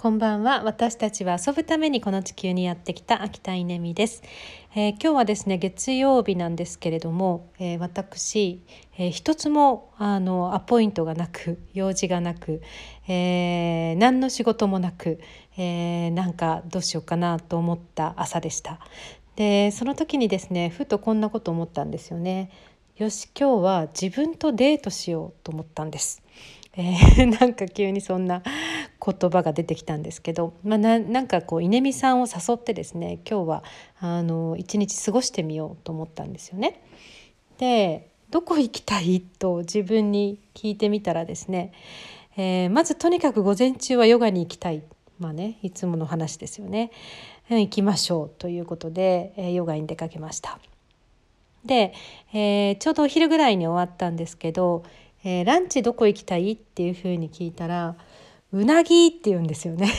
こんばんは。私たちは遊ぶためにこの地球にやってきた秋田稲美です、えー、今日はですね月曜日なんですけれども、えー、私、えー、一つもあのアポイントがなく用事がなく、え、何の仕事もなく、え、なんかどうしようかなと思った朝でした。でその時にですねふとこんなこと思ったんですよね。よし今日は自分とデートしようと思ったんです、えー、なんか急にそんな言葉が出てきたんですけど、まあ、なんかこう稲見さんを誘ってですね今日はあの一日過ごしてみようと思ったんですよね。でどこ行きたい？と自分に聞いてみたらですね、えー、まずとにかく午前中はヨガに行きたいまあねいつもの話ですよね、うん、行きましょうということで、えー、ヨガに出かけました。で、えー、ちょうどお昼ぐらいに終わったんですけど、えー、ランチどこ行きたいっていうふうに聞いたらうなぎって言うんですよね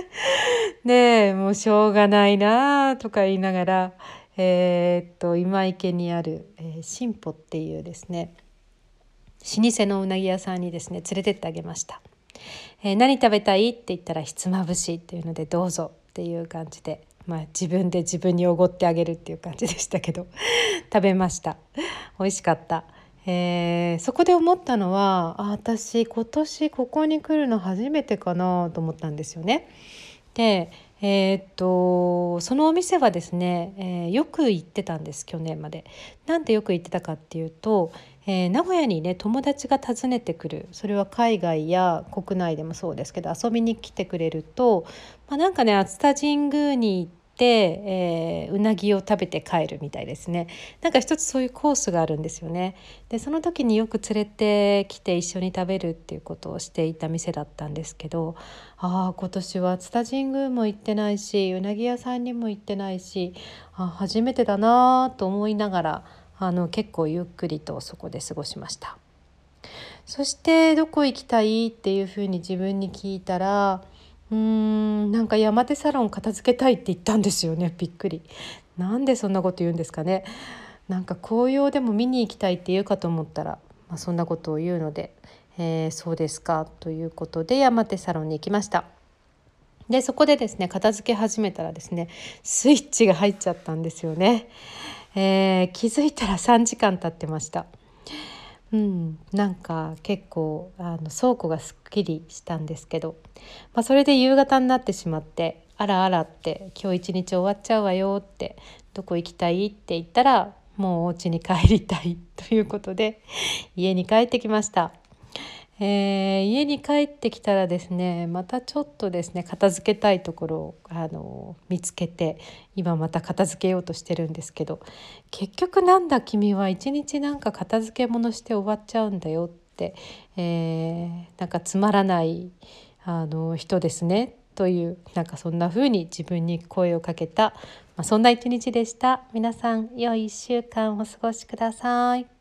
ねえもうしょうがないなとか言いながらえー、っと今池にある、えー、新歩っていうですね老舗のうなぎ屋さんにですね連れてってあげました。えー、何食べたいって言ったらひつまぶしっていうのでどうぞっていう感じで、まあ、自分で自分におごってあげるっていう感じでしたけど食べました美味しかった。えー、そこで思ったのはあ私今年ここに来るの初めてかなと思ったんですよね。でえー、っとそのお店はですね、えー、よく行ってたんです去年まで。なんでよく行ってたかっていうと、えー、名古屋にね友達が訪ねてくるそれは海外や国内でもそうですけど遊びに来てくれると、まあ、なんかね熱田神宮に行ってて、えー、うなぎを食べて帰るみたいですねなんか一つそういうコースがあるんですよねでその時によく連れてきて一緒に食べるっていうことをしていた店だったんですけどああ今年は津田神宮も行ってないしうなぎ屋さんにも行ってないしあ初めてだなと思いながらあの結構ゆっくりとそこで過ごしました。そしてどこ行きたいっていうふうに自分に聞いたらうーんなんか山手サロン片付けたいって言ったんですよね。びっくり。なんでそんなこと言うんですかね。なんか紅葉でも見に行きたいって言うかと思ったら、まあ、そんなことを言うので、えー、そうですかということで山手サロンに行きました。でそこでですね片付け始めたらですねスイッチが入っちゃったんですよね、えー、気づいたら3時間経ってました。うん、なんか結構あの倉庫がすっきりしたんですけど、まあ、それで夕方になってしまって「あらあら」って「今日一日終わっちゃうわよ」って「どこ行きたい?」って言ったら「もうお家に帰りたい」ということで家に帰ってきました。えー、家に帰ってきたらですねまたちょっとですね片付けたいところをあの見つけて今また片付けようとしてるんですけど結局なんだ君は一日なんか片付け物して終わっちゃうんだよって、えー、なんかつまらないあの人ですねというなんかそんな風に自分に声をかけた、まあ、そんな一日でした皆さん良い1週間お過ごしください。